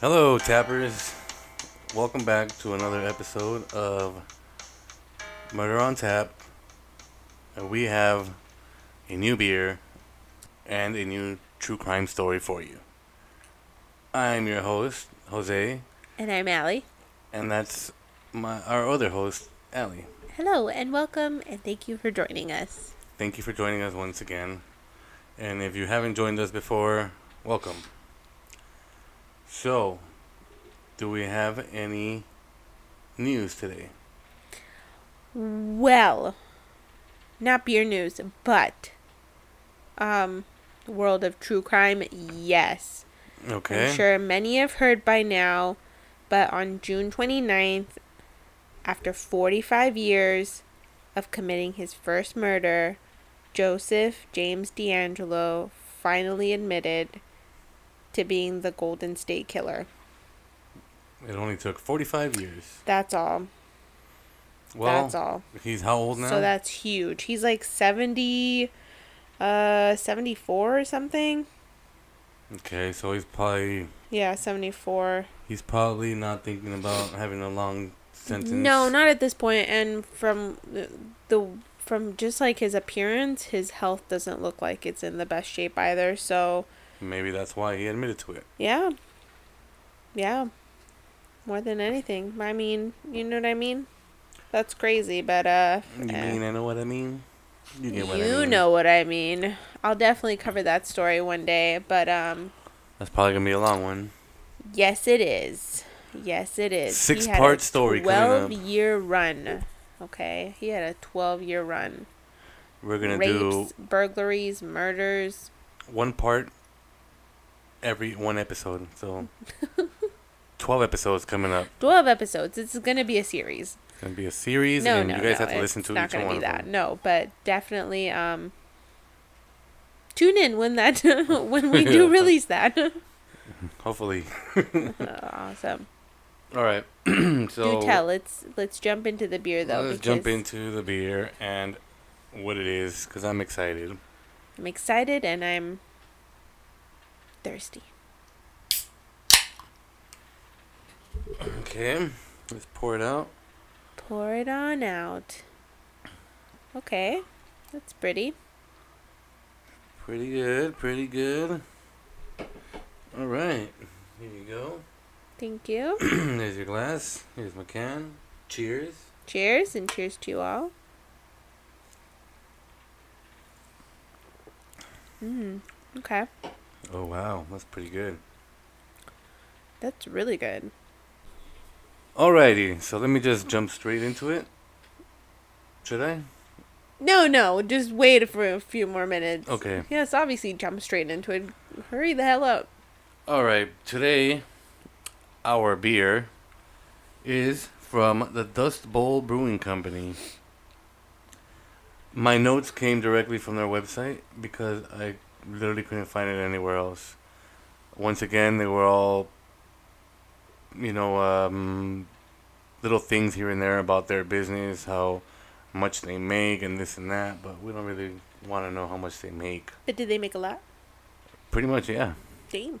Hello, tappers. Welcome back to another episode of Murder on Tap. And we have a new beer and a new true crime story for you. I'm your host, Jose, And I'm Allie. and that's my our other host, Allie. Hello and welcome and thank you for joining us. Thank you for joining us once again. And if you haven't joined us before, welcome. So, do we have any news today? Well, not beer news, but um world of true crime, yes. Okay. I'm sure many have heard by now, but on June 29th, after 45 years of committing his first murder, Joseph James DeAngelo finally admitted to being the Golden State Killer. It only took 45 years. That's all. Well, That's all. he's how old now? So that's huge. He's like 70 uh 74 or something. okay, so he's probably Yeah, 74. he's probably not thinking about having a long sentence. No, not at this point and from the, the from just like his appearance, his health doesn't look like it's in the best shape either. So, Maybe that's why he admitted to it. yeah. Yeah. More than anything. I mean, you know what I mean? That's crazy, but uh You eh. mean I know what I mean? You get what I you mean. know what I mean. I'll definitely cover that story one day, but um That's probably gonna be a long one. Yes, it is. Yes, it is. He had a Six-part story coming up. Twelve year run. Okay, he had a twelve year run. We're gonna Rapes, do burglaries, murders. one part every one episode. So twelve episodes coming up. Twelve episodes. It's gonna be a series. It's gonna be a series, No, and no, you guys no. have to listen it's to not each gonna one be that. No, but definitely um. Tune in when that when we do release that. Hopefully. awesome. All right. so do tell. Let's let's jump into the beer though. let's jump into the beer and what it is, because I'm excited. I'm excited and I'm thirsty. Okay, let's pour it out. Pour it on out. Okay, that's pretty. Pretty good, pretty good. All right, here you go. Thank you. There's your glass. Here's my can. Cheers. cheers and cheers to you all. Mm. Okay, Oh wow, that's pretty good. that's really good. Alrighty, so let me just jump straight into it. Should I? No, no, just wait for a few more minutes. Okay. Yes, obviously jump straight into it. Hurry the hell up. Alright, today our beer is from the Dust Bowl Brewing Company. My notes came directly from their website because I literally couldn't find it anywhere else. Once again, they were all, you know, um, little things here and there about their business, how much they make, and this and that, but we don't really want to know how much they make. But did they make a lot? Pretty much, yeah. Damn.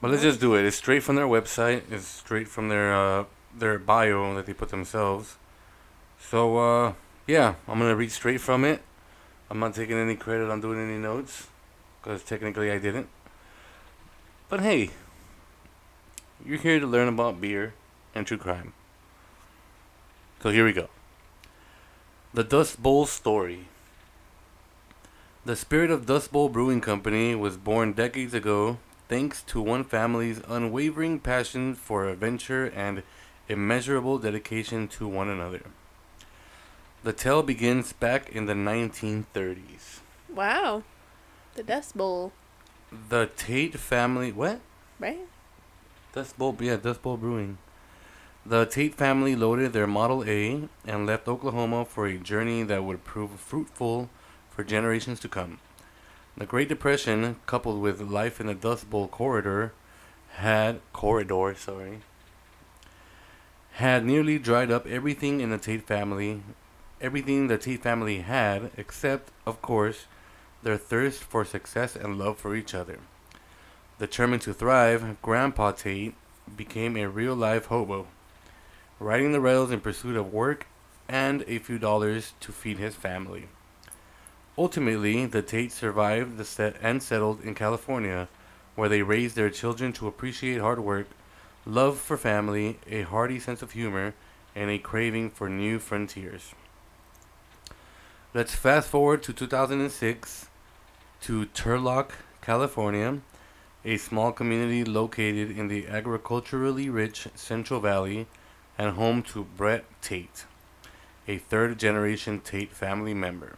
But let's just do it. It's straight from their website. It's straight from their uh, their bio that they put themselves. So uh, yeah, I'm gonna read straight from it. I'm not taking any credit on doing any notes, because technically I didn't. But hey, you're here to learn about beer and true crime. So here we go. The Dust Bowl story. The spirit of Dust Bowl Brewing Company was born decades ago thanks to one family's unwavering passion for adventure and immeasurable dedication to one another. The tale begins back in the 1930s. Wow. The Dust Bowl, The Tate family, what? right? Dust Bowl, yeah, Dust Bowl Brewing. The Tate family loaded their Model A and left Oklahoma for a journey that would prove fruitful for generations to come. The Great Depression, coupled with life in the Dust Bowl corridor, had corridor, sorry, had nearly dried up everything in the Tate family, everything the Tate family had, except, of course, their thirst for success and love for each other. Determined to thrive, Grandpa Tate became a real life hobo, riding the rails in pursuit of work and a few dollars to feed his family. Ultimately, the Tates survived the set and settled in California, where they raised their children to appreciate hard work, love for family, a hearty sense of humor, and a craving for new frontiers. Let's fast forward to 2006 to Turlock, California, a small community located in the agriculturally rich Central Valley and home to Brett Tate, a third generation Tate family member.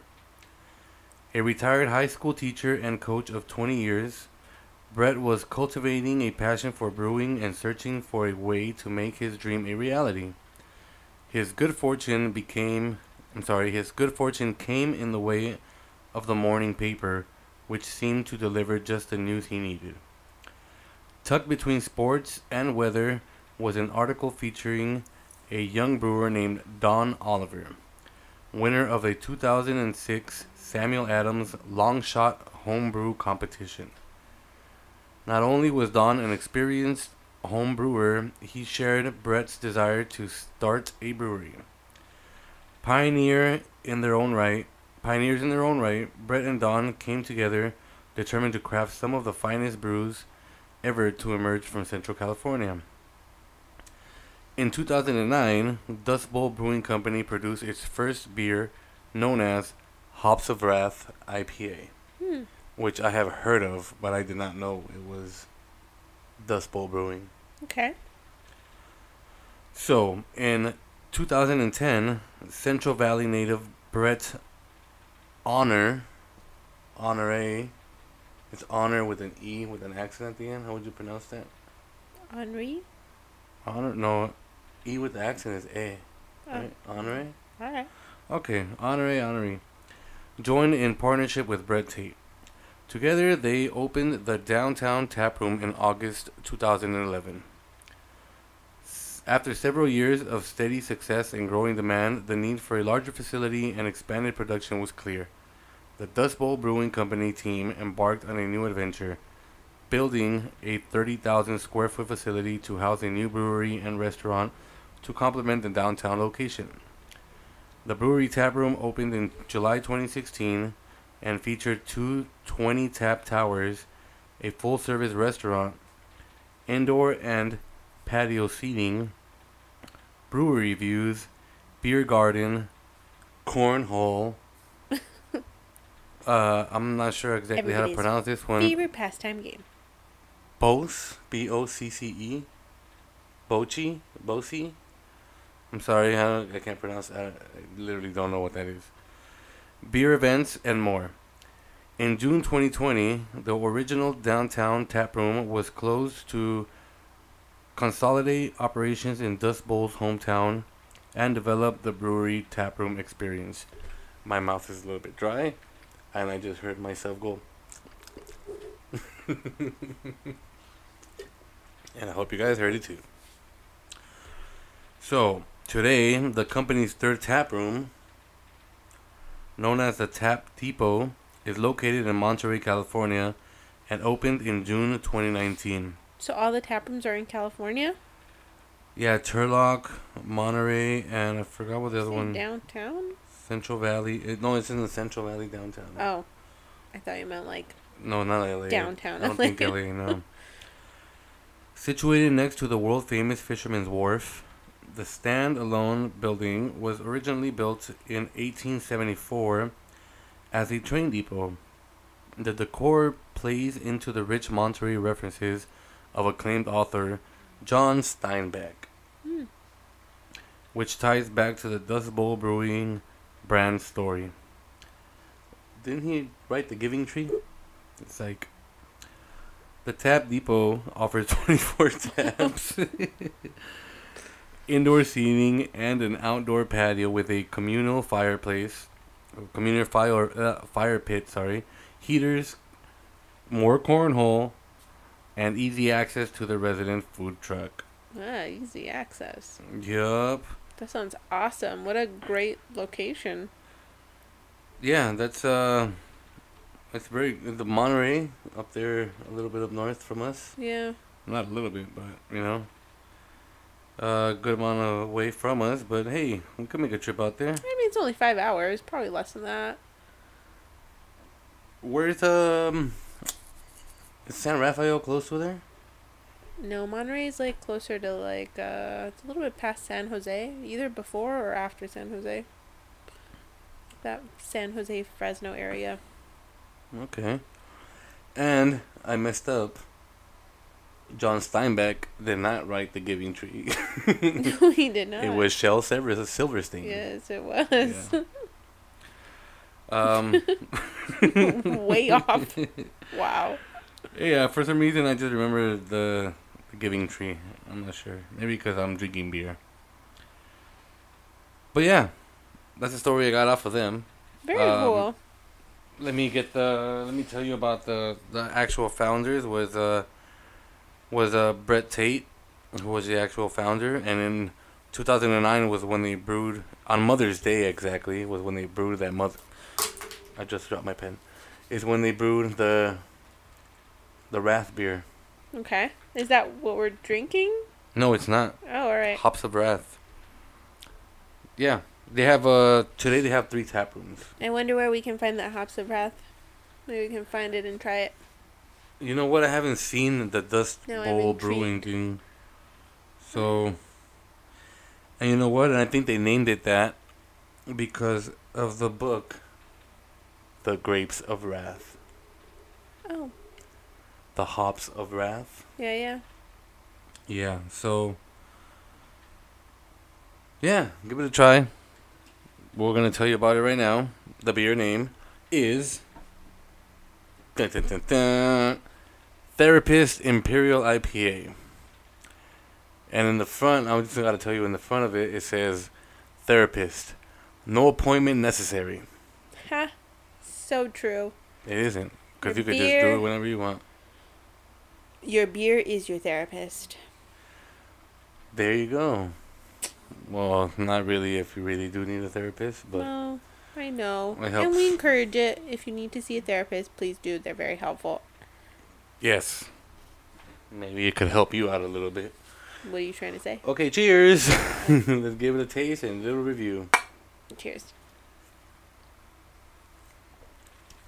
A retired high school teacher and coach of 20 years, Brett was cultivating a passion for brewing and searching for a way to make his dream a reality. His good fortune became, I'm sorry, his good fortune came in the way of the morning paper, which seemed to deliver just the news he needed. Tucked between sports and weather was an article featuring a young brewer named Don Oliver, winner of a 2006 Samuel Adams Long Shot Homebrew Competition. Not only was Don an experienced home brewer, he shared Brett's desire to start a brewery. Pioneer in their own right, pioneers in their own right, Brett and Don came together, determined to craft some of the finest brews ever to emerge from Central California. In 2009, Dust Bowl Brewing Company produced its first beer, known as Hops of Wrath IPA, Hmm. which I have heard of, but I did not know it was Dust Bowl Brewing. Okay. So, in 2010, Central Valley native Brett Honor, Honore, it's Honor with an E with an accent at the end. How would you pronounce that? Henri. Honor, no, E with the accent is A. Oh, Right? Honore? all right. Okay, Honore, Honore. Joined in partnership with Brett Tate. Together, they opened the downtown tap room in August 2011. After several years of steady success and growing demand, the need for a larger facility and expanded production was clear. The Dust Bowl Brewing Company team embarked on a new adventure, building a 30,000 square foot facility to house a new brewery and restaurant to complement the downtown location. The brewery tap room opened in July 2016 and featured two 20 tap towers, a full service restaurant, indoor and patio seating, brewery views, beer garden, cornhole. Uh, I'm not sure exactly how to pronounce this one. Favorite pastime game. Bose, B O C C E, Bochi, Bosi. I'm sorry, I, I can't pronounce. I, I literally don't know what that is. Beer events and more. In June 2020, the original downtown tap room was closed to consolidate operations in Dust Bowl's hometown and develop the brewery tap room experience. My mouth is a little bit dry, and I just heard myself go. And I hope you guys heard it too. So, today, the company's third tap room, known as the Tap Depot, is located in Monterey, California, and opened in June 2019. So all the tap rooms are in California. Yeah, Turlock, Monterey, and I forgot what the other one. downtown. Central Valley. It, no, it's in the Central Valley downtown. Oh, I thought you meant like No, not LA. Downtown I don't think LA. LA, no. Situated next to the world famous Fisherman's Wharf, the stand-alone building was originally built in 1874 as a train depot. The decor plays into the rich Monterey references of acclaimed author John Steinbeck, Hmm. which ties back to the Dust Bowl Brewing brand story. Didn't he write The Giving Tree? It's like the Tap Depot offers 24 taps, indoor seating, and an outdoor patio with a communal fireplace, communal fire uh, fire pit. Sorry, heaters, more cornhole, and easy access to the resident food truck. ah easy access. Yup. That sounds awesome. What a great location. Yeah, that's uh It's very the Monterey up there, a little bit up north from us. Yeah. Not a little bit, but you know, a good amount of away from us. But hey, we could make a trip out there. I mean, it's only five hours. Probably less than that. Where's um, is San Rafael close to there? No, Monterey is like closer to like uh, it's a little bit past San Jose, either before or after San Jose. That San Jose Fresno area. Okay. And I messed up. John Steinbeck did not write The Giving Tree. no, he did not. it was Shel Silver- Silverstein. Yes, it was. Um, Way off. Wow. yeah, for some reason I just remember the Giving Tree. I'm not sure. Maybe because I'm drinking beer. But yeah, that's the story I got off of them. Very Um, cool. Let me get the. Let me tell you about the the actual founders. Was uh was uh Brett Tate, who was the actual founder, and in 2009 was when they brewed on Mother's Day exactly was when they brewed that mother. I just dropped my pen. Is when they brewed the the Wrath beer. Okay. Is that what we're drinking? No, it's not. Oh, all right. Hops of Wrath. Yeah, they have uh today they have three tap rooms. I wonder where we can find that hops of wrath. Maybe we can find it and try it. You know what? I haven't seen the Dust No, Bowl brewing thing. So, and you know what? And I think they named it that because of the book, The Grapes of Wrath, Oh, The Hops of Wrath. yeah, yeah. Yeah. So, yeah, give it a try. We're gonna tell you about it right now. The beer name is dun, dun, dun, Therapist Imperial IPA. And in the front, I'm just gotta tell you, in the front of it, it says Therapist. No appointment necessary. Ha. So true. It isn't. Because you could just do it whenever you want. Your beer is your therapist. There you go. Well, not really if you really do need a therapist, but no, I know. It And we encourage it. If you need to see a therapist, please do. They're very helpful. yes. Maybe it could help you out a little bit. What are you trying to say? Okay, cheers. Let's give it a taste and a little review. Cheers.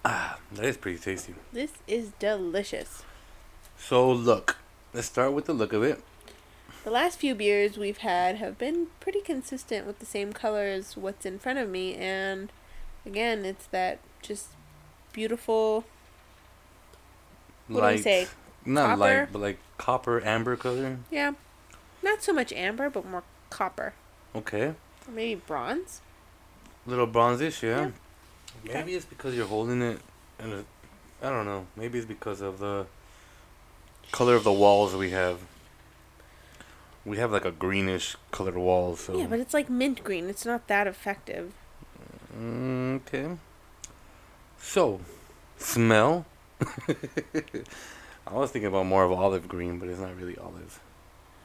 Ah, that is pretty tasty. This is delicious. So, look. Let's start with the look of it. The last few beers we've had have been pretty consistent with the same color as what's in front of me, and again, it's that just beautiful. What do we say? Not Copper? light, but like copper amber color. Yeah, not so much amber, but more copper, Okay. or maybe bronze. Little bronzish, yeah. Yeah. Maybe it's because you're holding it, and I don't know. Maybe it's because of the color of the walls we have. We have like a greenish colored wall, so. Yeah, but it's like mint green. It's not that effective. Mm, okay. So, smell. I was thinking about more of olive green, but it's not really olive.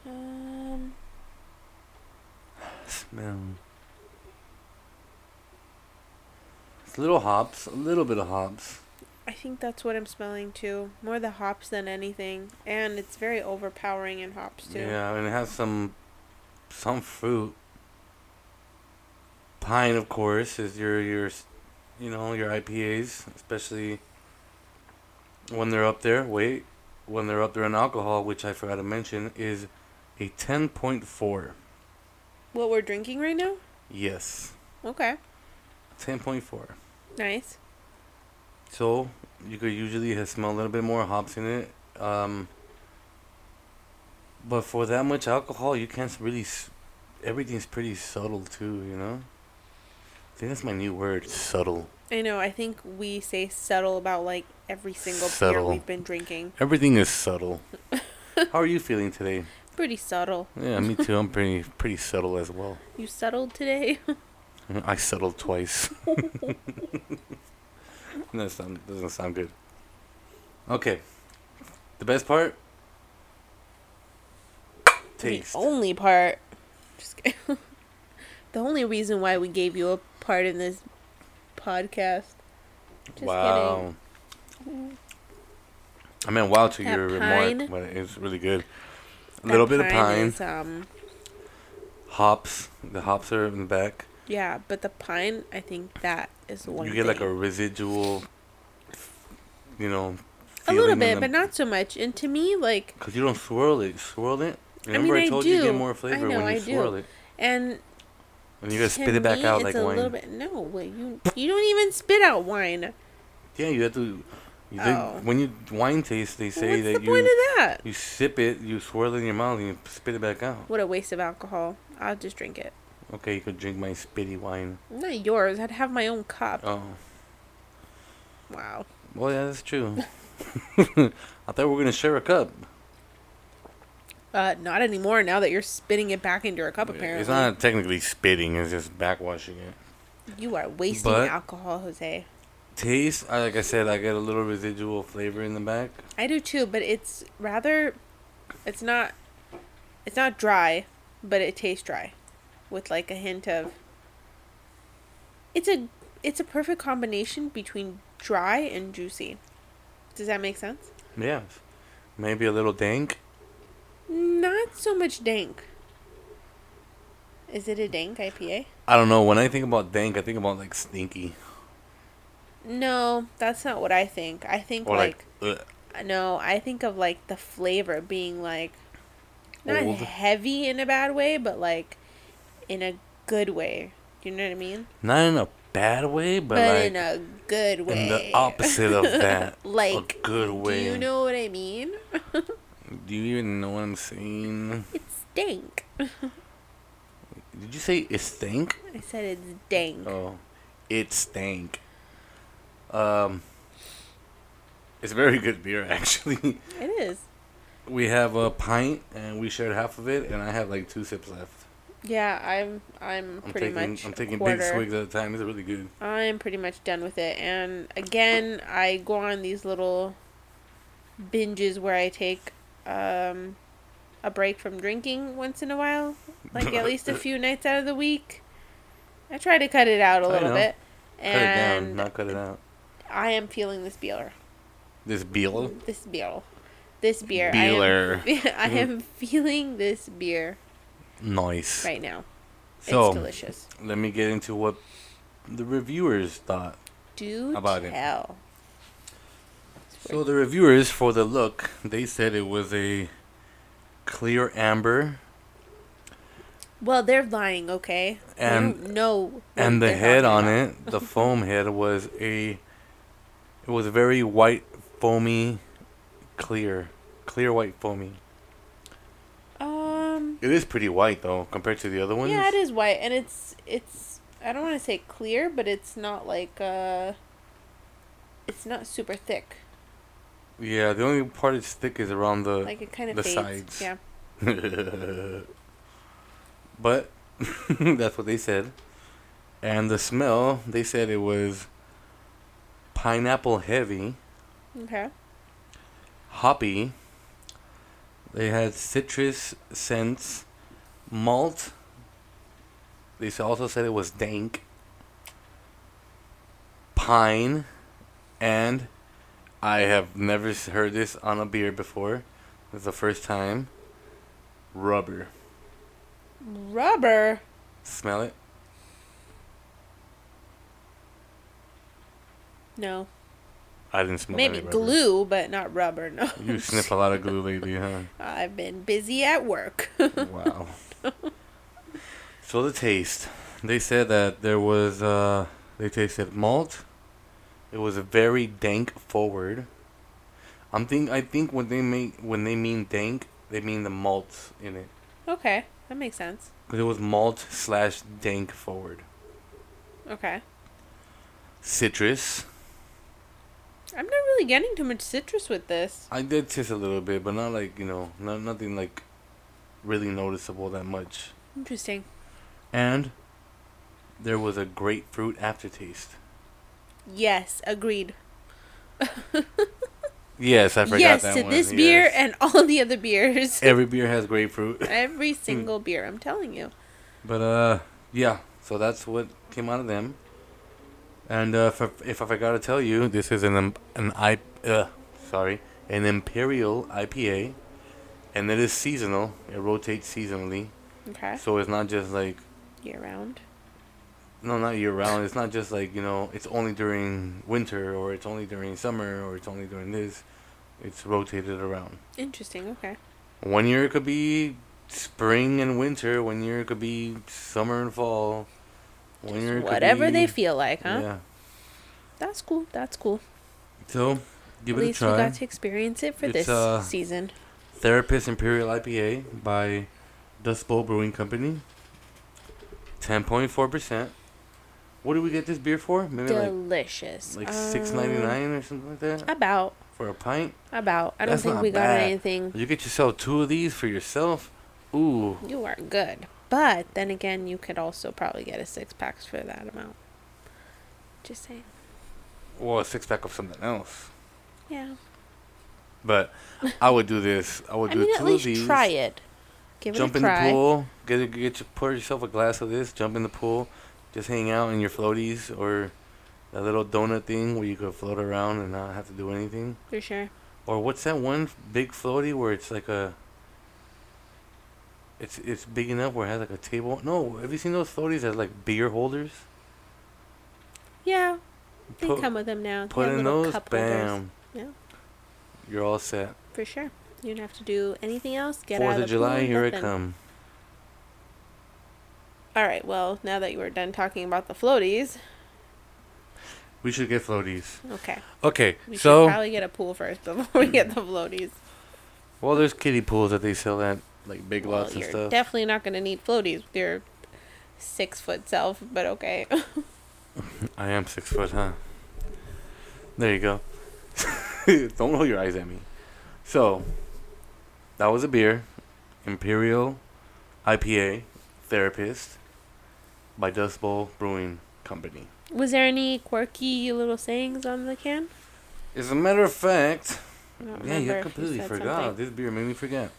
Um, Smell. It's little hops, a little bit of hops. I think that's what I'm smelling too. More the hops than anything, and it's very overpowering in hops too. Yeah, and it has some some fruit. Pine, of course, is your your you know your IPAs, especially when they're up there. Wait, when they're up there in alcohol, which I forgot to mention, is a ten point four. What we're drinking right now? Yes, Okay, ten point four. nice. So you could usually smell a little bit more hops in it. Um, but for that much alcohol, you can't really. S- everything's pretty subtle too, you know. I think that's my new word, subtle. I know. I think we say subtle about like every single Subtle. beer we've been drinking. Everything is subtle. How are you feeling today? Pretty subtle. Yeah, me too. I'm pretty pretty subtle as well. You settled today? I settled twice. that sound, doesn't sound good. Okay. The best part? Taste. The only part. Just kidding. the only reason why we gave you a part in this podcast. Just wow. I meant wow to That your pine- remark, but it's really good. A little bit of pine, Is, um, hops. The hops are in the back. Yeah, but the pine, I think that is the one. you get like a residual, you know, a little bit, the- but not so much. And to me, like, Cause you don't swirl it. You swirl it. I mean, I I told you you do. get more I flavor know, when you I do. swirl it. and And you gotta to spit it back out like a wine. little bit. No, wait, you you don't even spit out wine. Yeah, you have to. You Oh. think, when you wine taste, they say What's that the you point of that? you sip it, you swirl it in your mouth, and you spit it back out. What a waste of alcohol. I'll just drink it. Okay, you could drink my spitty wine. Not yours. I'd have my own cup. Oh, Wow. well, yeah, that's true. I thought we were gonna share a cup. Uh, not anymore. Now that you're spitting it back into your cup, apparently. It's not technically spitting; it's just backwashing it. You are wasting But- alcohol, Jose. Taste, like I said, I get a little residual flavor in the back. I do too, but it's rather. It's not. It's not dry, but it tastes dry, with like a hint of. It's a. It's a perfect combination between dry and juicy. Does that make sense? Yeah, maybe a little dank. Not so much dank. Is it a dank IPA? I don't know. When I think about dank, I think about like stinky No, that's not what I think. I think or like, like, no, I think of like the flavor being like not Old. heavy in a bad way, but like in a good way. Do you know what I mean? not in a bad way, but, But, like in a good way. in the opposite of that. like a good way. Do you know what I mean? Do you even know what I'm saying? It's dank. Did you say it stink? I said it's dank. Oh, it stank. Um, it's very good beer actually. It is. we have a pint and we shared half of it, and I have like two sips left. Yeah, I'm I'm I'm pretty taking much I'm taking big swigs at a time. It's really good. I'm pretty much done with it. And again, I go on these little binges where I take um, a break from drinking once in a while, like at least a few nights out of the week. I try to cut it out a little bit, Cut it down, not cut it out. I am feeling this beer. This beer. This beer. This beer. Beer. I am, I am feeling this beer Nice. right now. So it's delicious. let me get into what the reviewers thought. Do about it. tell. So the reviewers for the look, they said it was a clear amber Well, they're lying, okay? And- know. and the head on it, the foam head was a it was very white foamy clear. Clear white foamy. It is pretty white though compared to the other ones. Yeah, it is white, and it's it's. I don't want to say clear, but it's not like uh. It's not super thick. Yeah, the only part it's thick is around the Like it kind of the fades. sides. Yeah. but that's what they said. And the smell, they said it was pineapple heavy, Okay. hoppy. They had citrus scents, malt. They also said it was dank, pine, and I have never heard this on a beer before. It's the first time. Rubber. Rubber. Smell it? No. I didn't smell Maybe glue, but not rubber. No. You sniff a lot of glue lately, huh? I've been busy at work. wow. so the taste, they said that there was uh, they tasted malt. It was a very dank forward. I'm think I think when they make when they mean dank, they mean the malt in it. okay, that makes sense. Cause it was malt slash dank forward. Okay. Citrus. I'm not really getting too much citrus with this. I did taste a little bit, but not like you know, not nothing like really noticeable that much. Interesting. And there was a grapefruit aftertaste. Yes, agreed. Yes, I forgot yes that to one. this beer and all the other beers. every beer has grapefruit. Every single beer, I'm telling you. But uh, yeah. So that's what came out of them. And uh, if I, if I forgot to tell you, this is an um, an I uh, sorry, an Imperial IPA, and it is seasonal. It rotates seasonally, Okay. so it's not just like Year round. no, not year round. It's not just like you know, it's only during winter or it's only during summer or it's only during this. It's rotated around. Interesting. Okay. One year it could be spring and winter. One year it could be summer and fall. One year it could Whatever they feel like, huh? Yeah. That's cool. That's cool. So, give At it a try. At least we got to experience it for It's, this uh, season. Therapist Imperial IPA by Dust Bowl Brewing Company. 10.4%. What did we get this beer for? Maybe like Delicious. like Um, six ninety nine or something like that About. for a pint. About. I don't think we got anything. You get yourself two of these for yourself. Ooh, You are good. But then again, you could also probably get a six pack for that amount. Just saying. well, a six pack of something else. Yeah. But I would do this. I would I do mean, two at of least these. try it. Give jump it a try. in the pool. Get a, get your, pour yourself a glass of this. Jump in the pool. Just hang out in your floaties or that little donut thing where you could float around and not have to do anything. For sure. Or what's that one big floaty where it's like a. It's it's big enough where it has like a table. No, have you seen those floaties that like beer holders? Yeah. They Put- come with them now. Put in those, cup holders. bam. Yeah. You're all set. For sure. You don't have to do anything else. Get Fourth out of of the July, pool, here I nothing. come. All right. Well, now that you were done talking about the floaties, We should get floaties. okay. Okay, We should so probably get a pool first before we get the floaties. well, there's kiddie pools that they sell at like big Well, lots and stuff. definitely not going to need floaties with your six foot self, but okay. I am six foot, huh? There you go. Don't roll your eyes at me. So, that was a beer, Imperial IPA Therapist by Dust Bowl Brewing Company. Was there any quirky little sayings on the can? As a matter of fact, yeah, you completely forgot. something. This beer made me forget.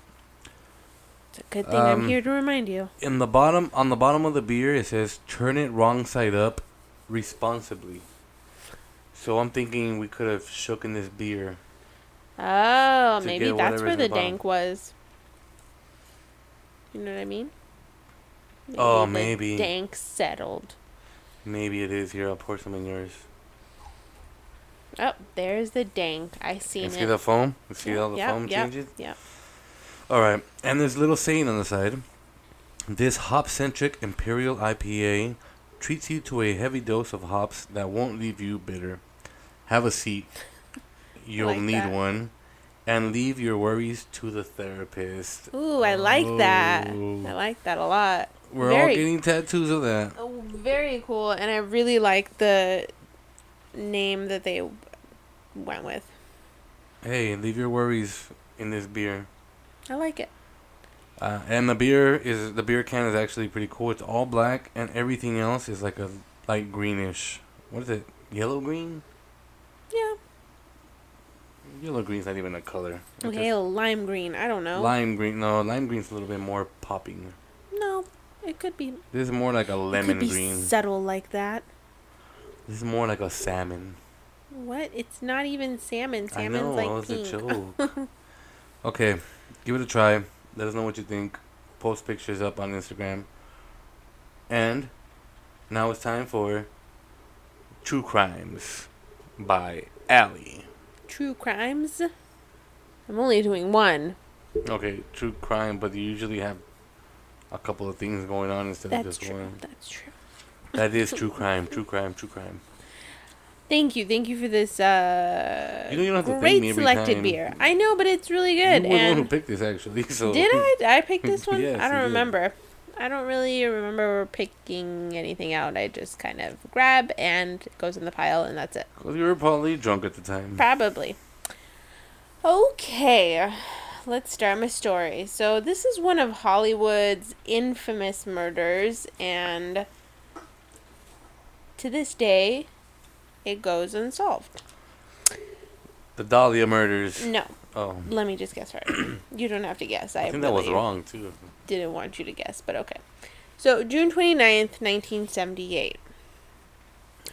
It's a good thing I'm Um, here to remind you. In the bottom, on the bottom of the beer, it says "Turn it wrong side up, responsibly." So I'm thinking we could have shooken this beer. Oh, maybe that's where the the dank was. You know what I mean? Oh, the maybe. Dank settled. Maybe it is here. I'll pour some in yours. Oh, there's the dank. I seen And it. see the foam? You see Yep, how the yep, foam yep, changes? yep. All right. And there's a little saying on the side. This hop-centric Imperial IPA treats you to a heavy dose of hops that won't leave you bitter. Have a seat. You'll like need that. one. And leave your worries to the therapist. Ooh, I like that. Oh. I like that a lot. We're all getting tattoos of that. Oh, very cool, and I really like the name that they went with. Hey, leave your worries in this beer. I like it. Uh, and the beer is the beer can is actually pretty cool. It's all black, and everything else is like a light greenish. What is it? Yellow green? Yeah. Yellow green's not even a color. It's Okay, lime green. I don't know. Lime green. No, lime green's a little bit more popping. No, it could be. This is more like a lemon could be green. subtle like that. This is more like a salmon. What? It's not even salmon. I Salmon's know. like that was pink. a joke. okay, give it a try. Let us know what you think. Post pictures up on Instagram. And now it's time for True Crimes by Allie. True crimes. I'm only doing one. Okay, true crime, but you usually have a couple of things going on instead of That's just true. one. That's true. That is true crime, true crime, true crime. Thank you. Thank you for this uh You know you don't have to great selected time. beer. I know, but it's really good. you were the one who picked this actually, so did I? Did I pick this one? Yes, I don't did. remember. I don't really remember picking anything out. I just kind of grab and it goes in the pile and that's it. Well, you were probably drunk at the time. Probably. Okay, let's start my story. So, this is one of Hollywood's infamous murders, and to this day, it goes unsolved. The Dahlia murders. No, Oh, let me just guess right. you don't have to guess. I, I think that was wrong too. Didn't want you to guess, but okay. So, June 29th, 1978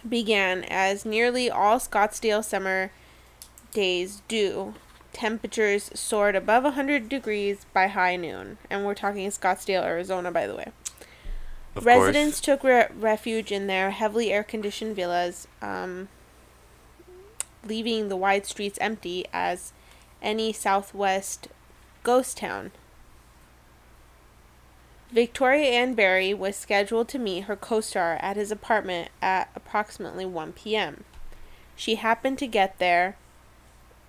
began as nearly all Scottsdale summer days do. temperatures soared above 100 degrees by high noon. And we're talking Scottsdale, Arizona, by the way. Of Residents course. took re- refuge in their heavily air conditioned villas, um, leaving the wide streets empty as any southwest ghost town. Victoria Ann Berry was scheduled to meet her co star at his apartment at approximately 1 p.m. She happened to get there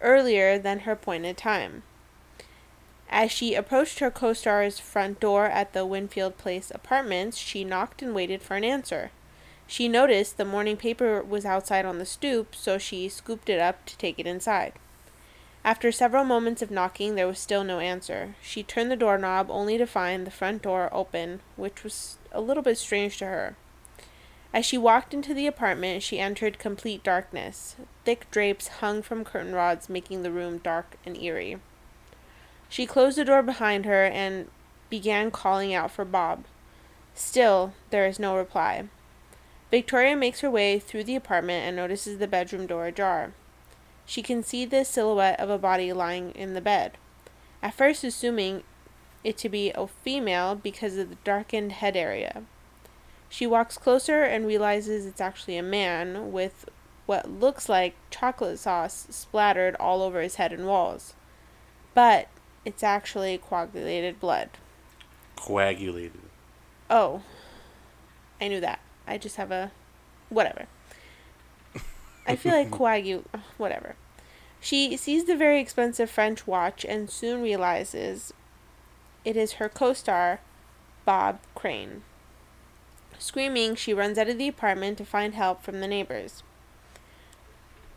earlier than her appointed time. As she approached her co star's front door at the Winfield Place apartments, she knocked and waited for an answer. She noticed the morning paper was outside on the stoop, so she scooped it up to take it inside. After several moments of knocking, there was still no answer. She turned the doorknob only to find the front door open, which was a little bit strange to her. As she walked into the apartment, she entered complete darkness. Thick drapes hung from curtain rods, making the room dark and eerie. She closed the door behind her and began calling out for Bob. Still, there is no reply. Victoria makes her way through the apartment and notices the bedroom door ajar. She can see the silhouette of a body lying in the bed. At first, assuming it to be a female because of the darkened head area. She walks closer and realizes it's actually a man with what looks like chocolate sauce splattered all over his head and walls. But it's actually coagulated blood. Coagulated. Oh, I knew that. I just have a. Whatever. I feel like coagu. Whatever. She sees the very expensive French watch and soon realizes it is her co star, Bob Crane. Screaming, she runs out of the apartment to find help from the neighbors.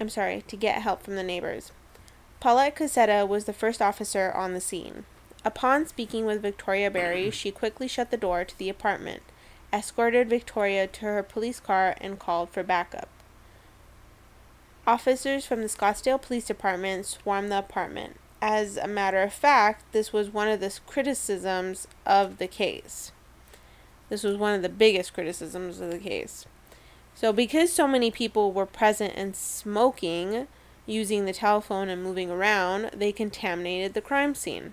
I'm sorry, to get help from the neighbors. Paulette Casetta was the first officer on the scene. Upon speaking with Victoria Berry, she quickly shut the door to the apartment, escorted Victoria to her police car, and called for backup. Officers from the Scottsdale Police Department swarmed the apartment. As a matter of fact, this was one of the criticisms of the case. This was one of the biggest criticisms of the case. So, because so many people were present and smoking, using the telephone and moving around, they contaminated the crime scene.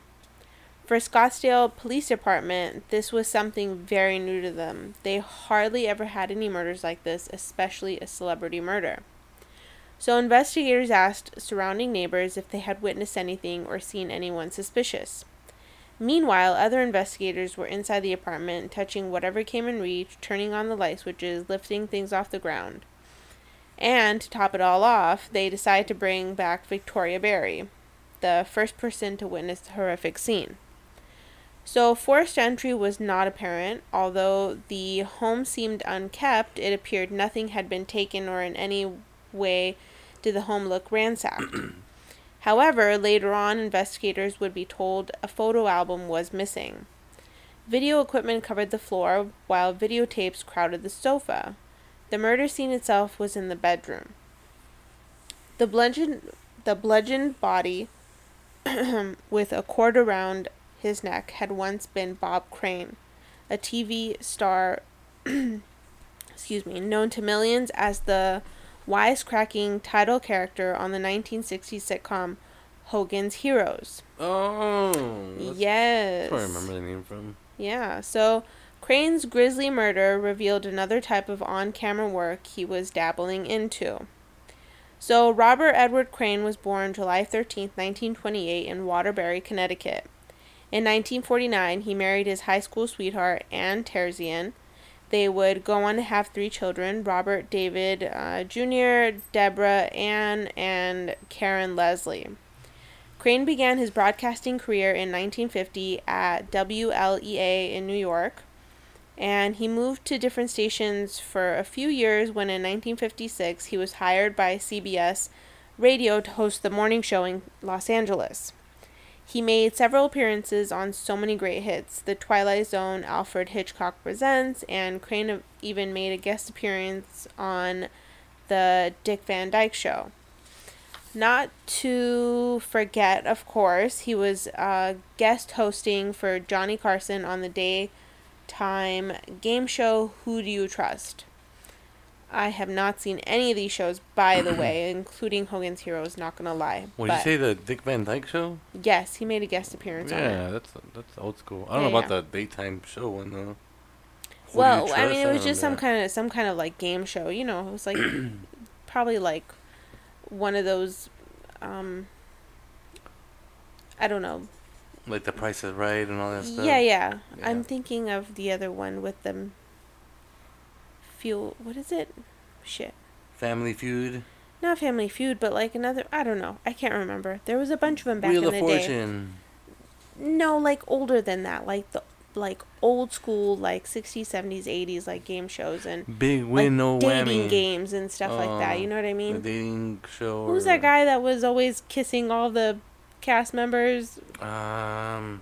For Scottsdale Police Department, this was something very new to them. They hardly ever had any murders like this, especially a celebrity murder. So investigators asked surrounding neighbors if they had witnessed anything or seen anyone suspicious. Meanwhile, other investigators were inside the apartment, touching whatever came in reach, turning on the light switches, lifting things off the ground. And to top it all off, they decide to bring back Victoria Berry, the first person to witness the horrific scene. So, forced entry was not apparent. Although the home seemed unkept, it appeared nothing had been taken or in any way did the home look ransacked. However, later on, investigators would be told a photo album was missing. Video equipment covered the floor, while videotapes crowded the sofa. The murder scene itself was in the bedroom. The bludgeoned, the bludgeoned body, with a cord around his neck, had once been Bob Crane, a TV star, excuse me, known to millions as the wisecracking title character on the 1960s sitcom Hogan's Heroes. Oh. Yes. where I remember the name from. Yeah, so Crane's grisly murder revealed another type of on camera work he was dabbling into. So, Robert Edward Crane was born July 13, 1928, in Waterbury, Connecticut. In 1949, he married his high school sweetheart, Anne Terzian. They would go on to have three children Robert David uh, Jr., Deborah Ann, and Karen Leslie. Crane began his broadcasting career in 1950 at WLEA in New York, and he moved to different stations for a few years when in 1956 he was hired by CBS Radio to host the morning show in Los Angeles. He made several appearances on so many great hits The Twilight Zone, Alfred Hitchcock Presents, and Crane even made a guest appearance on The Dick Van Dyke Show. Not to forget, of course, he was uh, guest hosting for Johnny Carson on the daytime game show Who Do You Trust? I have not seen any of these shows, by the way, including Hogan's Heroes. Not gonna lie. What did you say? The Dick Van Dyke Show? Yes, he made a guest appearance on. Yeah, that's that's old school. I don't Yeah, know about yeah. the daytime show one though. Who Well, I mean, it was just some kind of some kind of like game show. You know, it was like probably like one of those. um I don't know. Like the Price is Right and all that stuff. Yeah, yeah, Yeah. I'm thinking of the other one with them. Fuel. What is it? Shit. Family Feud. Not Family Feud, but like another. I don't know. I can't remember. There was a bunch of them back Wheel in of the day. Fortune. No, like older than that, like the like old school, like 60s, 70s, 80s, like game shows and Big like win, no dating whammy. games and stuff like that. Oh, You know what I mean The dating show. Who's or- that guy that was always kissing all the cast members? Um,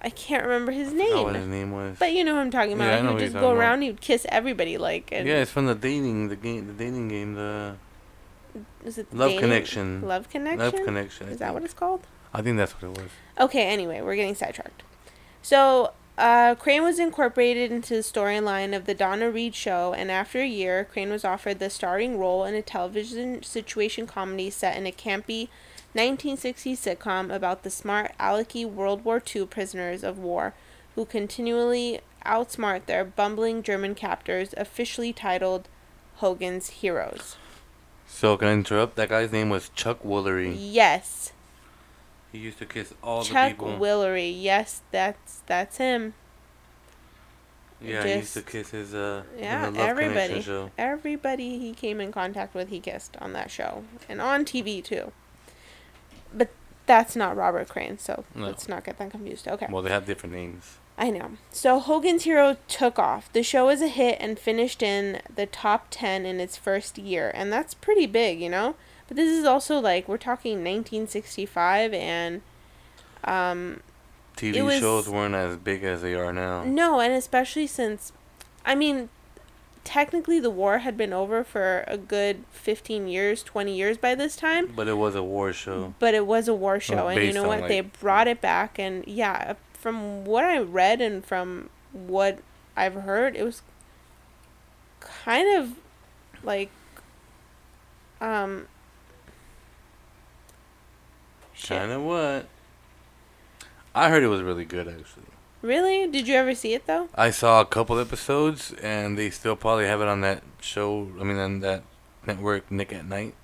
I can't remember his I forgot what his name. name was. But you know who I'm talking about. Yeah, he would just go about. around, he would kiss everybody, like. And yeah, it's from the dating, the game, the dating game, the is it Love dating- Connection. Love Connection. Love Connection. Is that what it's called? I think that's what it was. Okay, anyway, we're getting sidetracked. So, uh, Crane was incorporated into the storyline of the Donna Reed show, and after a year, Crane was offered the starring role in a television situation comedy set in a campy 1960s sitcom about the smart Alecky World War II prisoners of war who continually outsmart their bumbling German captors, officially titled Hogan's Heroes. So can I interrupt? That guy's name was Chuck Woolery. Yes, He used to kiss all the people. Chuck Woolery. Yes, that's that's him. yeah, he used to kiss his uh. Yeah, everybody. Everybody he came in contact with, he kissed on that show and on TV too. But that's not Robert Crane, so No. let's not get that confused. Okay. Well, they have different names. I know. So Hogan's Hero took off. The show was a hit and finished in the top 10 in its first year, and that's pretty big, you know? But this is also like we're talking 1965 and um TV was- shows weren't as big as they are now. no, and especially since I mean technically the war had been over for a good 15 years, 20 years by this time. But it was a war show. But it was a war show, and you know what? like- they brought it back, and yeah, from what I read and from what I've heard, it was kind of like, um, shit. Kind of what? I heard it was really good actually. Really? Did you ever see it though? I saw a couple episodes, and they still probably have it on that show. I mean, on that network, Nick at Night.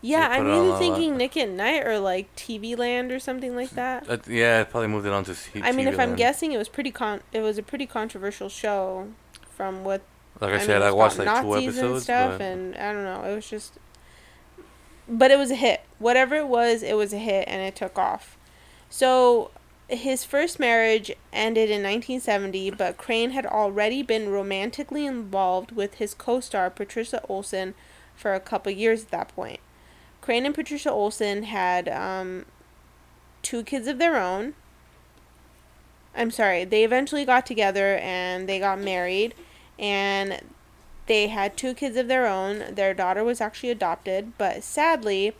Yeah, I'm either thinking. Nick at Night or like TV Land or something like that. Uh, yeah, I probably moved it on to. C- I mean, TV if I'm Land. guessing, it was pretty con. It was a pretty controversial show, from what like I, mean, said, it I watched like two episodes, and stuff, and I don't know. It was just, but it was a hit. Whatever it was, it was a hit, and it took off. So, his first marriage ended in 1970, but Crane had already been romantically involved with his co-star Patricia Olson for a couple years at that point. Crane and Patricia Olson had um, two kids of their own. I'm sorry, they eventually got together and they got married and they had two kids of their own. Their daughter was actually adopted, but sadly,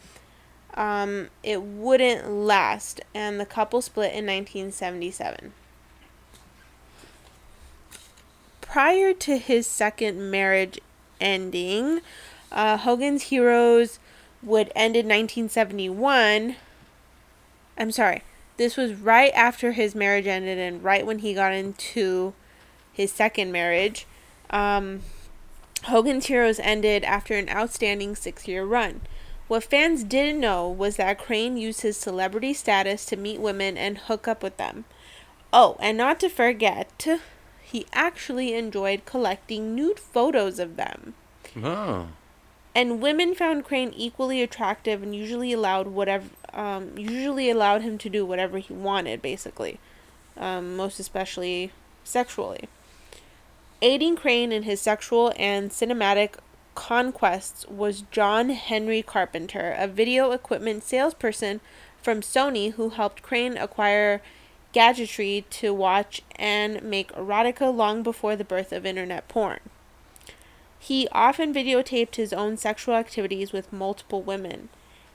um, it wouldn't last, and the couple split in 1977. Prior to his second marriage ending, uh, Hogan's Heroes would end in 1971. I'm sorry. This was right after his marriage ended and right when he got into his second marriage. Um, Hogan's Heroes ended after an outstanding six year run. What fans didn't know was that Crane used his celebrity status to meet women and hook up with them. Oh, and not to forget, he actually enjoyed collecting nude photos of them. oh, And women found Crane equally attractive and usually allowed whatever um, usually allowed him to do whatever he wanted, basically. Um, most especially sexually. Aiding Crane in his sexual and cinematic conquests was John Henry Carpenter, a video equipment salesperson from Sony who helped Crane acquire gadgetry to watch and make erotica long before the birth of internet porn. He often videotaped his own sexual activities with multiple women,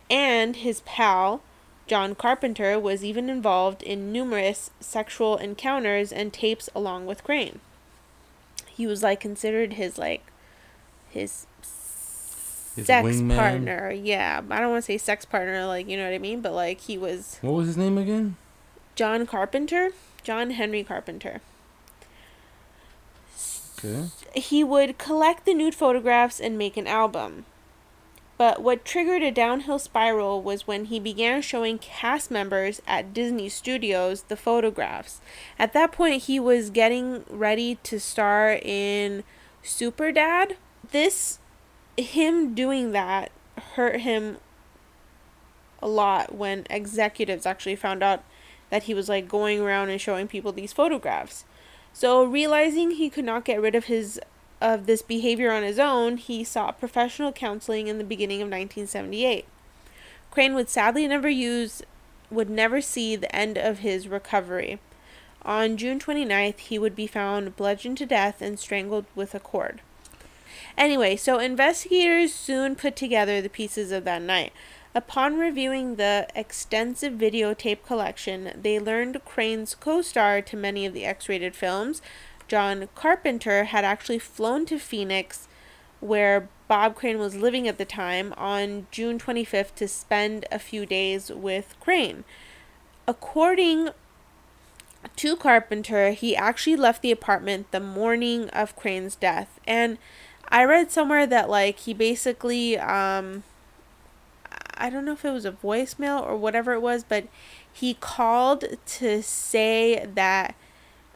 and his pal, John Carpenter, was even involved in numerous sexual encounters and tapes along with Crane. He was like considered his like his His sex partner. Yeah, I don't want to say sex partner, like you know what I mean, but like he was What was his name again? John Carpenter, John Henry Carpenter. Okay. He would collect the nude photographs and make an album. But what triggered a downhill spiral was when he began showing cast members at Disney Studios the photographs. At that point, he was getting ready to star in Super Dad. This, him doing that, hurt him a lot when executives actually found out that he was like going around and showing people these photographs. So realizing he could not get rid of his of this behavior on his own, he sought professional counseling in the beginning of 1978. Crane would sadly never use would never see the end of his recovery. On June 29th, he would be found bludgeoned to death and strangled with a cord. Anyway, so investigators soon put together the pieces of that night. Upon reviewing the extensive videotape collection, they learned Crane's co star to many of the X rated films, John Carpenter, had actually flown to Phoenix, where Bob Crane was living at the time, on June 25th to spend a few days with Crane. According to Carpenter, he actually left the apartment the morning of Crane's death. And I read somewhere that, like, he basically, um, I don't know if it was a voicemail or whatever it was, but he called to say that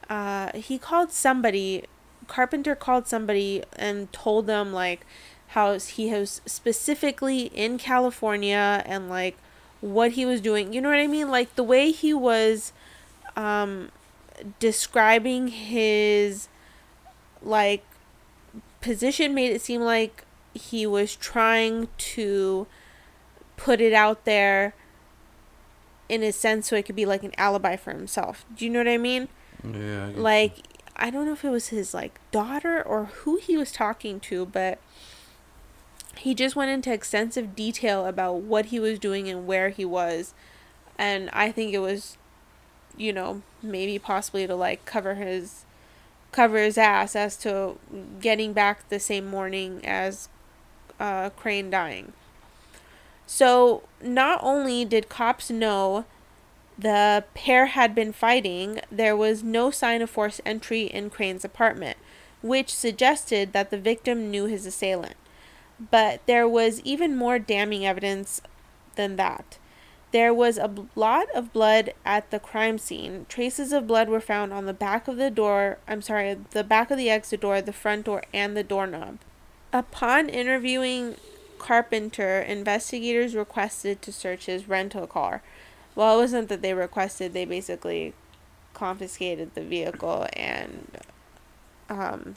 uh, he called somebody, Carpenter called somebody and told them like how he was specifically in California and like what he was doing. You know what I mean? Like the way he was um, describing his like position made it seem like he was trying to put it out there in a sense so it could be like an alibi for himself. Do you know what I mean? Yeah. I Like I don't know if it was his like daughter or who he was talking to, but he just went into extensive detail about what he was doing and where he was. And I think it was you know, maybe possibly to like cover his cover his ass as to getting back the same morning as uh, Crane dying. So not only did cops know the pair had been fighting, there was no sign of forced entry in Crane's apartment, which suggested that the victim knew his assailant. But there was even more damning evidence than that. There was a lot of blood at the crime scene. Traces of blood were found on the back of the door, I'm sorry, the back of the exit door, the front door, and the doorknob. Upon interviewing Carpenter, investigators requested to search his rental car. Well, it wasn't that they requested, they basically confiscated the vehicle and um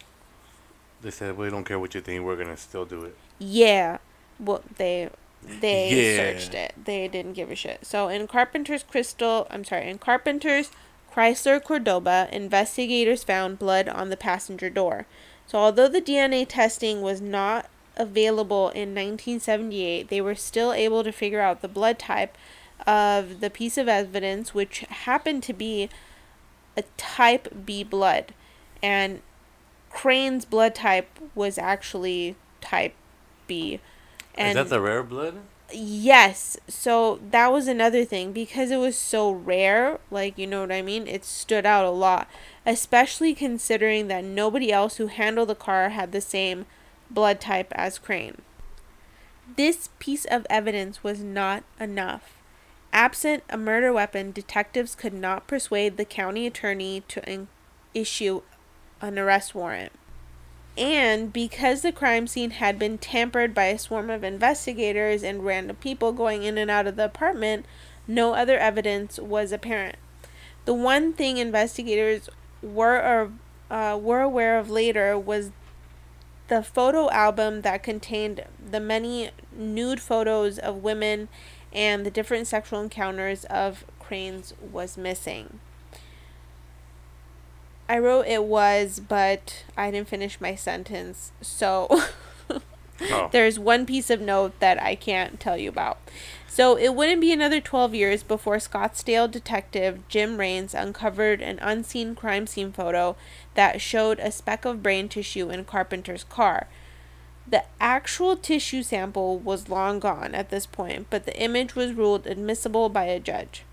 They said we don't care what you think. We're gonna still do it. yeah, well they they Yeah. searched it. They didn't give a shit. So in Carpenter's Crystal, I'm sorry, in Carpenter's Chrysler Cordoba, investigators found blood on the passenger door. So although the DNA testing was not available in 1978, they were still able to figure out the blood type of the piece of evidence, which happened to be a type B blood. And Crane's blood type was actually type B. Is that the rare blood? Yes. So that was another thing because it was so rare, like you know what I mean? It stood out a lot, especially considering that nobody else who handled the car had the same blood type as Crane. This piece of evidence was not enough. Absent a murder weapon, detectives could not persuade the county attorney to in- issue an arrest warrant. And because the crime scene had been tampered by a swarm of investigators and random people going in and out of the apartment, no other evidence was apparent. The one thing investigators were uh, were aware of later was the photo album that contained the many nude photos of women and the different sexual encounters of Cranes was missing. I wrote it was, but I didn't finish my sentence. So Oh. there's one piece of note that I can't tell you about. So it wouldn't be another 12 years before Scottsdale detective Jim Raines uncovered an unseen crime scene photo that showed a speck of brain tissue in Carpenter's car. The actual tissue sample was long gone at this point, but the image was ruled admissible by a judge.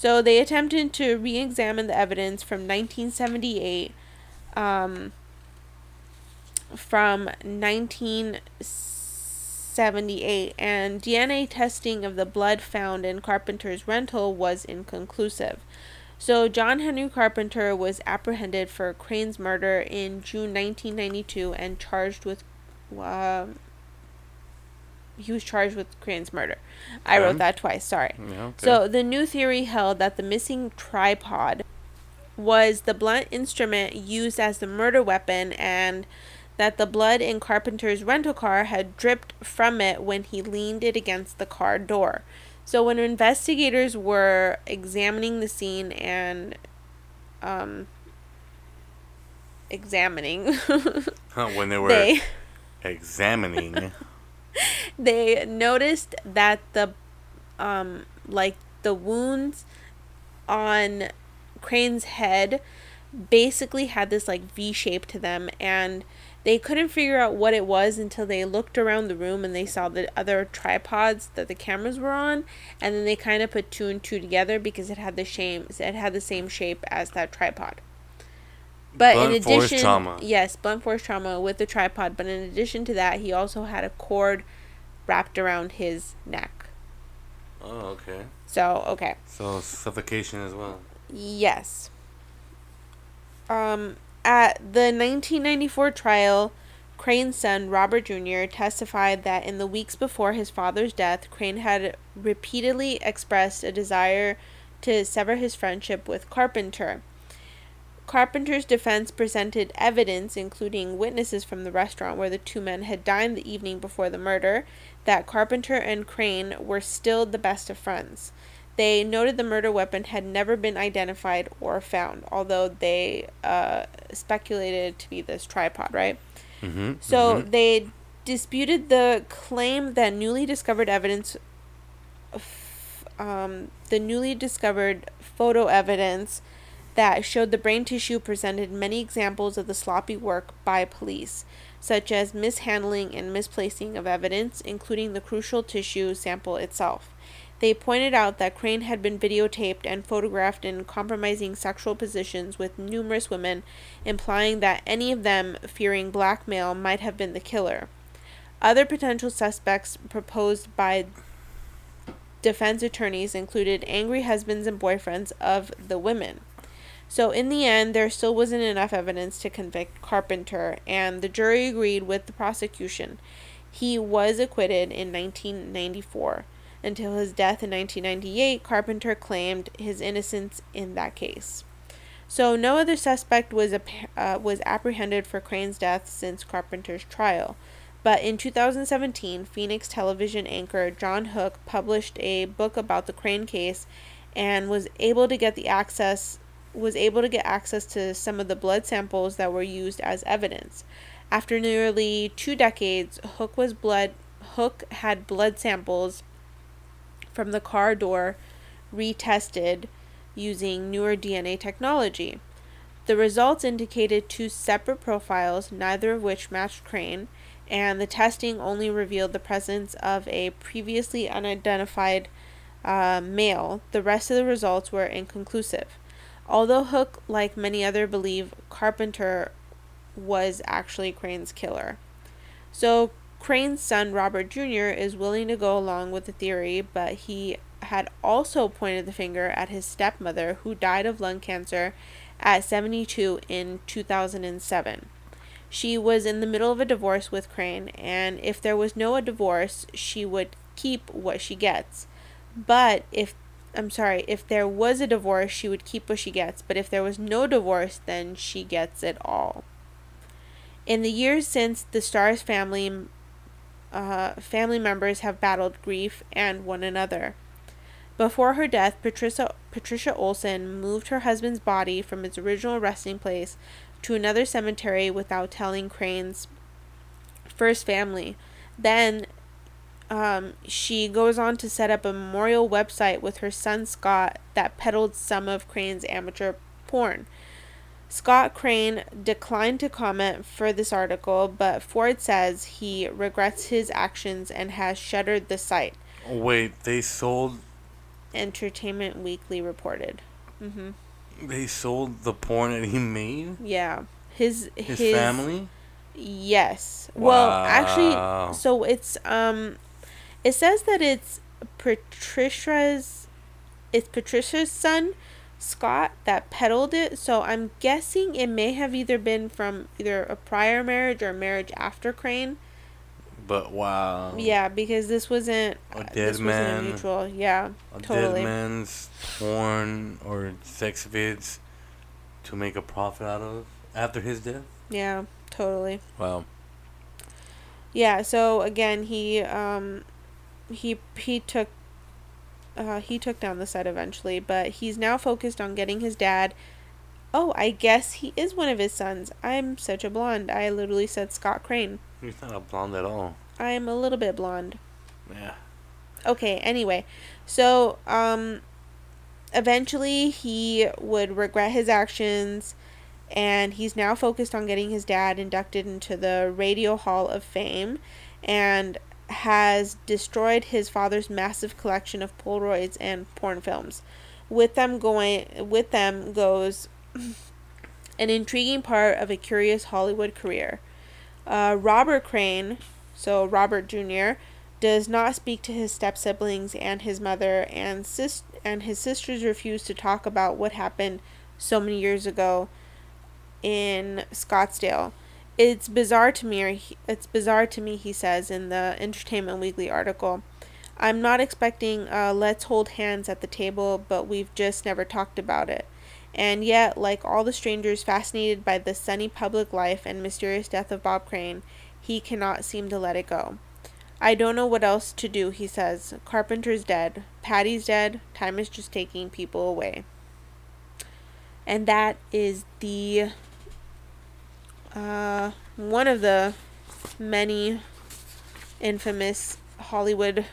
So they attempted to re examine the evidence from 1978, um, from 1978, and DNA testing of the blood found in Carpenter's rental was inconclusive. So John Henry Carpenter was apprehended for Crane's murder in June 1992 and charged with. Um, he was charged with Crane's murder. I Okay. wrote that twice. Sorry. Yeah, okay. So the new theory held that the missing tripod was the blunt instrument used as the murder weapon and that the blood in Carpenter's rental car had dripped from it when he leaned it against the car door. So when investigators were examining the scene and um examining Huh, when they were they examining. they noticed that the um like the wounds on Crane's head basically had this like V shape to them and they couldn't figure out what it was until they looked around the room and they saw the other tripods that the cameras were on and then they kind of put two and two together because it had the same it had the same shape as that tripod. But in Blunt force addition, trauma. yes, blunt force trauma with the tripod. But in addition to that, he also had a cord wrapped around his neck. oh, okay. So okay, So suffocation as well. yes. Um, at the 1994 trial, Crane's son Robert Jr. testified that in the weeks before his father's death, Crane had repeatedly expressed a desire to sever his friendship with Carpenter. Carpenter's defense presented evidence, including witnesses from the restaurant where the two men had dined the evening before the murder, that Carpenter and Crane were still the best of friends. They noted the murder weapon had never been identified or found, although they uh, speculated to be this tripod, right? Mm-hmm. So they disputed the claim that newly discovered evidence, f- um, the newly discovered photo evidence that showed the brain tissue presented many examples of the sloppy work by police, such as mishandling and misplacing of evidence, including the crucial tissue sample itself. They pointed out that Crane had been videotaped and photographed in compromising sexual positions with numerous women, implying that any of them, fearing blackmail, might have been the killer. Other potential suspects proposed by defense attorneys included angry husbands and boyfriends of the women. So, in the end, there still wasn't enough evidence to convict Carpenter, and the jury agreed with the prosecution. He was acquitted in 1994. Until his death in 1998, Carpenter claimed his innocence in that case. So, no other suspect was, uh, was apprehended for Crane's death since Carpenter's trial. But in 2017, Phoenix television anchor John Hook published a book about the Crane case and was able to get the access was able to get access to some of the blood samples that were used as evidence. After nearly 2 decades, Hook was blood Hook had blood samples from the car door retested using newer DNA technology. The results indicated two separate profiles, neither of which matched Crane, and the testing only revealed the presence of a previously unidentified uh, male. The rest of the results were inconclusive. Although Hook, like many other, believe Carpenter was actually Crane's killer. So Crane's son Robert Jr. is willing to go along with the theory, but he had also pointed the finger at his stepmother, who died of lung cancer at 72 in 2007. She was in the middle of a divorce with Crane, and if there was no divorce, she would keep what she gets. But if I'm sorry, if there was a divorce, she would keep what she gets, but if there was no divorce, then she gets it all. In the years since the Stars family uh, family members have battled grief and one another. Before her death, Patricia Patricia Olson moved her husband's body from its original resting place to another cemetery without telling Crane's first family. Then um, she goes on to set up a memorial website with her son Scott that peddled some of Crane's amateur porn. Scott Crane declined to comment for this article, but Ford says he regrets his actions and has shuttered the site. Wait, they sold Entertainment Weekly reported. Mm-hmm. they sold the porn that he made? Yeah, his His, his, family? Yes. Well, actually, so it's um, it says that it's Patricia's, it's Patricia's son, Scott, that peddled it. So I'm guessing it may have either been from either a prior marriage or a marriage after Crane. But wow. Yeah, because this wasn't A uh, dead this man. wasn't a mutual. Yeah, A totally. dead man's porn or sex vids to make a profit out of after his death? yeah, totally. Wow. Yeah, so again, he um he he took uh he took down the set eventually, but he's now focused on getting his dad Oh, I guess he is one of his sons. I'm such a blonde. I literally said Scott Crane. He's not a blonde at all. I am a little bit blonde. Yeah. Okay, anyway. So, um eventually he would regret his actions and he's now focused on getting his dad inducted into the Radio Hall of Fame and has destroyed his father's massive collection of Polaroids and porn films. With them going with them goes an intriguing part of a curious Hollywood career. Uh, Robert Crane, so Robert Jr., does not speak to his step siblings and his mother, and sis and his sisters refuse to talk about what happened so many years ago in Scottsdale. It's bizarre to me. Or he, it's bizarre to me, he says in the Entertainment Weekly article. I'm not expecting uh, let's hold hands at the table, but we've just never talked about it. And yet, like all the strangers fascinated by the sunny public life and mysterious death of Bob Crane, he cannot seem to let it go. I don't know what else to do, he says. Carpenter's dead. Patty's dead. Time is just taking people away. And that is the uh, one of the many infamous Hollywood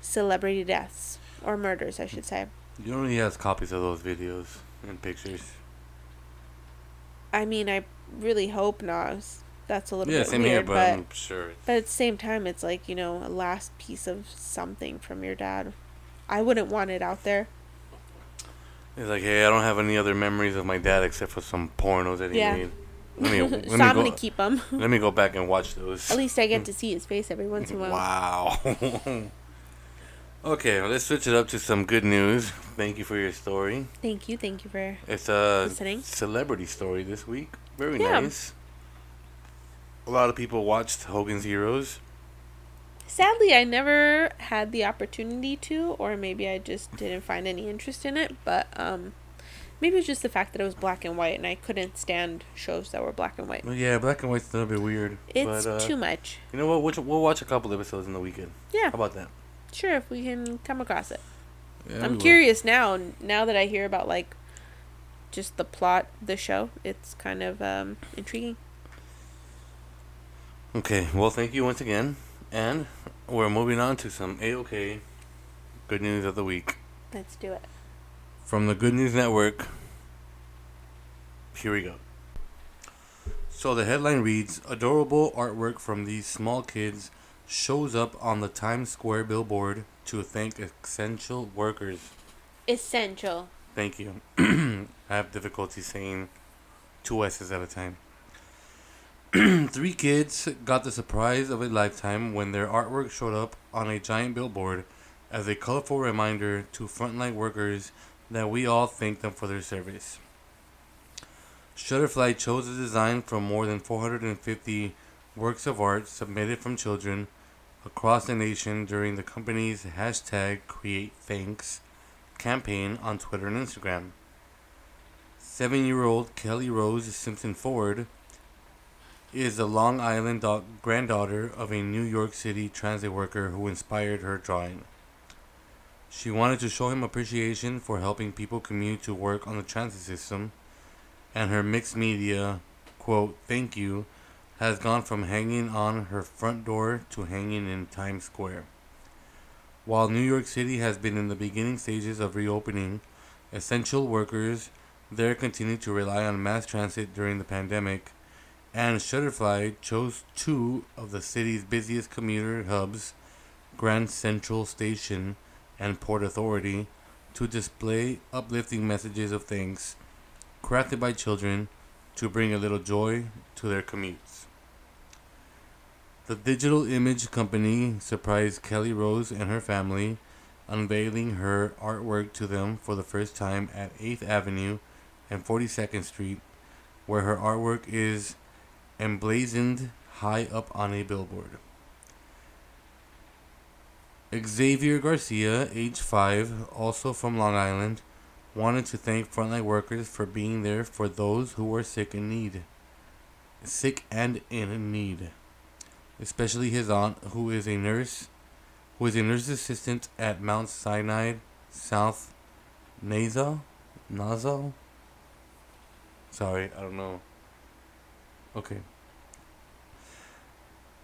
celebrity deaths or murders, I should say. You know he has copies of those videos and pictures. I mean, I really hope not. That's a little Yeah, bit same here, but, but I'm sure. but at the same time, it's like you know a last piece of something from your dad. I wouldn't want it out there. He's like, hey, I don't have any other memories of my dad except for some pornos that he Yeah. made. Let me, let so me I'm go, gonna keep them. Let me go back and watch those. At least I get to see his face every once in a while. Wow. okay, well, let's switch it up to some good news. Thank you for your story. Thank you, thank you for. It's a Listening. celebrity story this week. Very Yeah. nice. A lot of people watched Hogan's Heroes. Sadly, I never had the opportunity to, or maybe I just didn't find any interest in it. But um, maybe it's just the fact that it was black and white, and I couldn't stand shows that were black and white. Well, yeah, black and white's a little bit weird. It's but, uh, too much. You know what? We'll, we'll watch a couple episodes in the weekend. Yeah, How about that? sure. If we can come across it. Yeah, I'm curious now. Now that I hear about like just the plot the show, it's kind of um, intriguing. Okay, well, thank you once again. And we're moving on to some A-OK good news of the week. Let's do it. From the Good News Network, here we go. So the headline reads Adorable artwork from these small kids shows up on the Times Square billboard to thank essential workers. Essential. Thank you. I have difficulty saying two S's at a time. Three kids got the surprise of a lifetime when their artwork showed up on a giant billboard as a colorful reminder to frontline workers that we all thank them for their service. Shutterfly chose a design from more than 450 works of art submitted from children across the nation during the company's hashtag Create Thanks campaign on Twitter and Instagram. Seven year old Kelly Rose Simpson Ford is the Long Island da- granddaughter of a New York City transit worker who inspired her drawing. She wanted to show him appreciation for helping people commute to work on the transit system, and her mixed media, quote, thank you, has gone from hanging on her front door to hanging in Times Square. While New York City has been in the beginning stages of reopening, essential workers there continued to rely on mass transit during the pandemic, and Shutterfly chose two of the city's busiest commuter hubs, Grand Central Station and Port Authority, to display uplifting messages of thanks crafted by children to bring a little joy to their commutes. The digital image company surprised Kelly Rose and her family, unveiling her artwork to them for the first time at 8th Avenue and 42nd Street, where her artwork is emblazoned high up on a billboard. Xavier Garcia, age 5, also from Long Island, wanted to thank frontline workers for being there for those who were sick and need. Sick and in need. Especially his aunt, who is a nurse, who is a nurse assistant at Mount Sinai South Nazo? Nazo? Sorry, I don't know. Okay.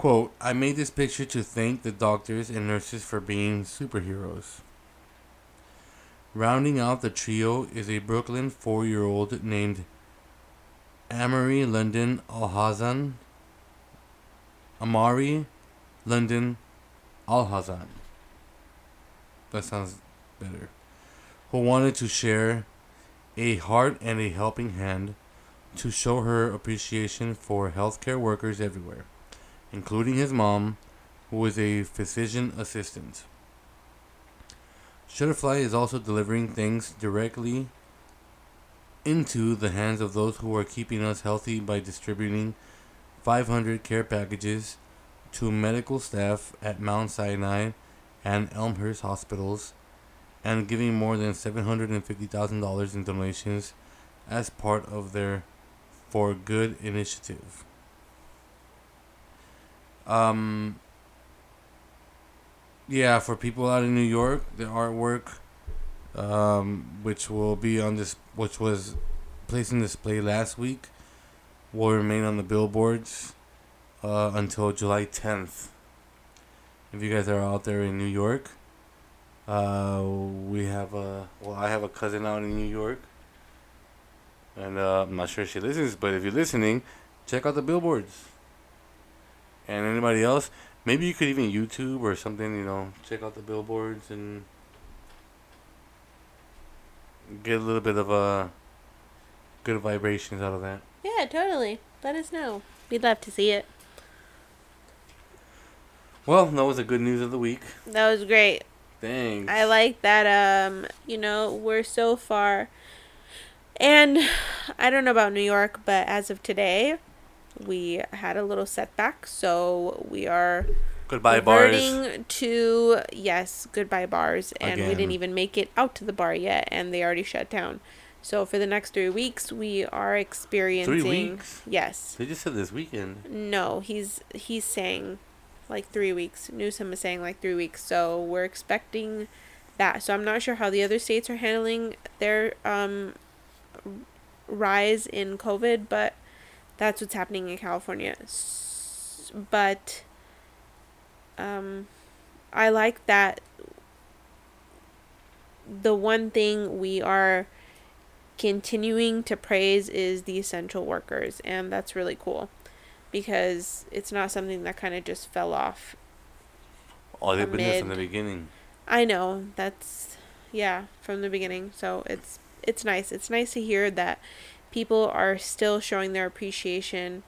Quote, I made this picture to thank the doctors and nurses for being superheroes. Rounding out the trio is a Brooklyn four year old named Amory London Alhazan. Amari London Alhazan. That sounds better. Who wanted to share a heart and a helping hand to show her appreciation for healthcare workers everywhere, including his mom, who is a physician assistant. Shutterfly is also delivering things directly into the hands of those who are keeping us healthy by distributing 500 care packages to medical staff at Mount Sinai and Elmhurst hospitals and giving more than $750,000 in donations as part of their For Good initiative. Um, yeah, for people out in New York, the artwork, um, which will be on this, which was placed in display last week, will remain on the billboards uh, until July 10th. If you guys are out there in New York, uh, we have a well, I have a cousin out in New York, and uh, I'm not sure she listens, but if you're listening, check out the billboards. And anybody else, maybe you could even YouTube or something, you know, check out the billboards and get a little bit of uh, good vibrations out of that. Yeah, totally. Let us know. We'd love to see it. Well, that was the good news of the week. That was great. Thanks. I like that um, you know, we're so far and I don't know about New York, but as of today, we had a little setback, so we are Goodbye bars. to yes, goodbye bars, and we didn't even make it out to the bar yet, and they already shut down. So for the next three weeks, we are experiencing. Three weeks? Yes. They just said this weekend. No, he's he's saying like three weeks. Newsom is saying like three weeks. So we're expecting that. So I'm not sure how the other states are handling their um rise in COVID, but that's what's happening in California. S- But um I like that the one thing we are continuing to praise is the essential workers and that's really cool because it's not something that kind of just fell off. Oh, they've been there from the beginning. I know that's yeah, from the beginning. So it's it's nice. It's nice to hear that people are still showing their appreciation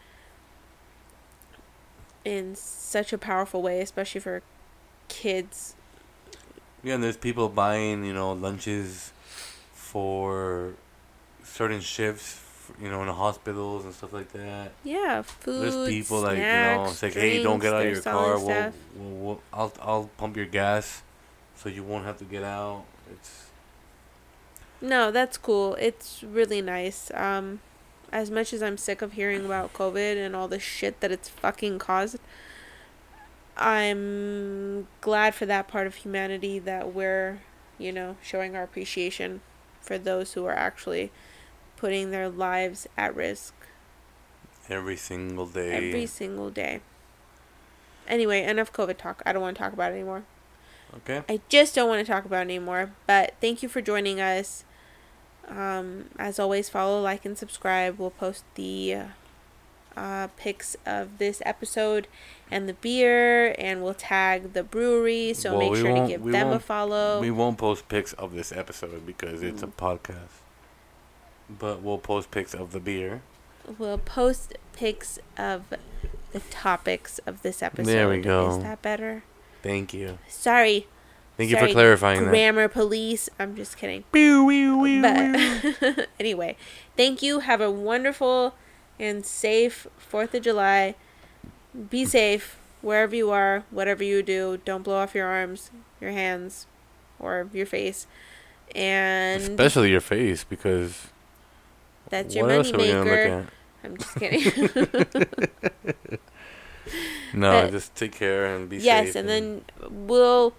in such a powerful way, especially for kids. Yeah, and there's people buying, you know, lunches for certain shifts, you know, in the hospitals and stuff like that. Yeah, food. There's people like, you know, snacks, it's like, hey, don't get out of your car. We'll, we'll, we'll, I'll, I'll pump your gas, so you won't have to get out. It's No, that's cool. It's really nice. Um, as much as I'm sick of hearing about COVID and all the shit that it's fucking caused, I'm glad for that part of humanity that we're, you know, showing our appreciation for those who are actually putting their lives at risk every single day. every single day. Anyway, enough COVID talk. I don't want to talk about it anymore. okay. I just don't want to talk about it anymore. But thank you for joining us. Um, as always, follow, like, and subscribe. We'll post the uh, pics of this episode and the beer, and we'll tag the brewery. So Well, make sure to give them a follow. We won't post pics of this episode because it's a Mm. podcast. But we'll post pics of the beer. We'll post pics of the topics of this episode. There we go. Is that better? Thank you. Sorry, Thank you for clarifying that. grammar police. I'm just kidding. But anyway, thank you. Have a wonderful and safe 4th of July. Be safe wherever you are, whatever you do. Don't blow off your arms, your hands, or your face. And Especially your face because that's your money maker. I'm just kidding. No, But- just take care and be safe. yes, safe. and then we'll.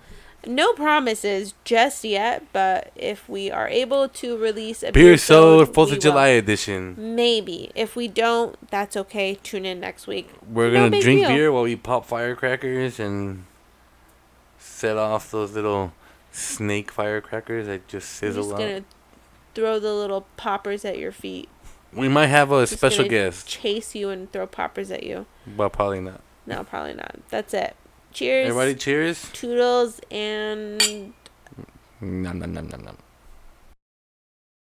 No promises just yet, but if we are able to release a beer beer sold Fourth of. July edition. Maybe. If we don't, that's okay. Tune in next week. We're No gonna drink deal. beer while we pop firecrackers and set off those little snake firecrackers that just sizzle just out. gonna throw the little poppers at your feet. We might have a Just special guest, Chase you and throw poppers at you. but probably not. No, probably not. That's it. Cheers. Everybody, cheers! Toodles and Nom nom nom nom nom.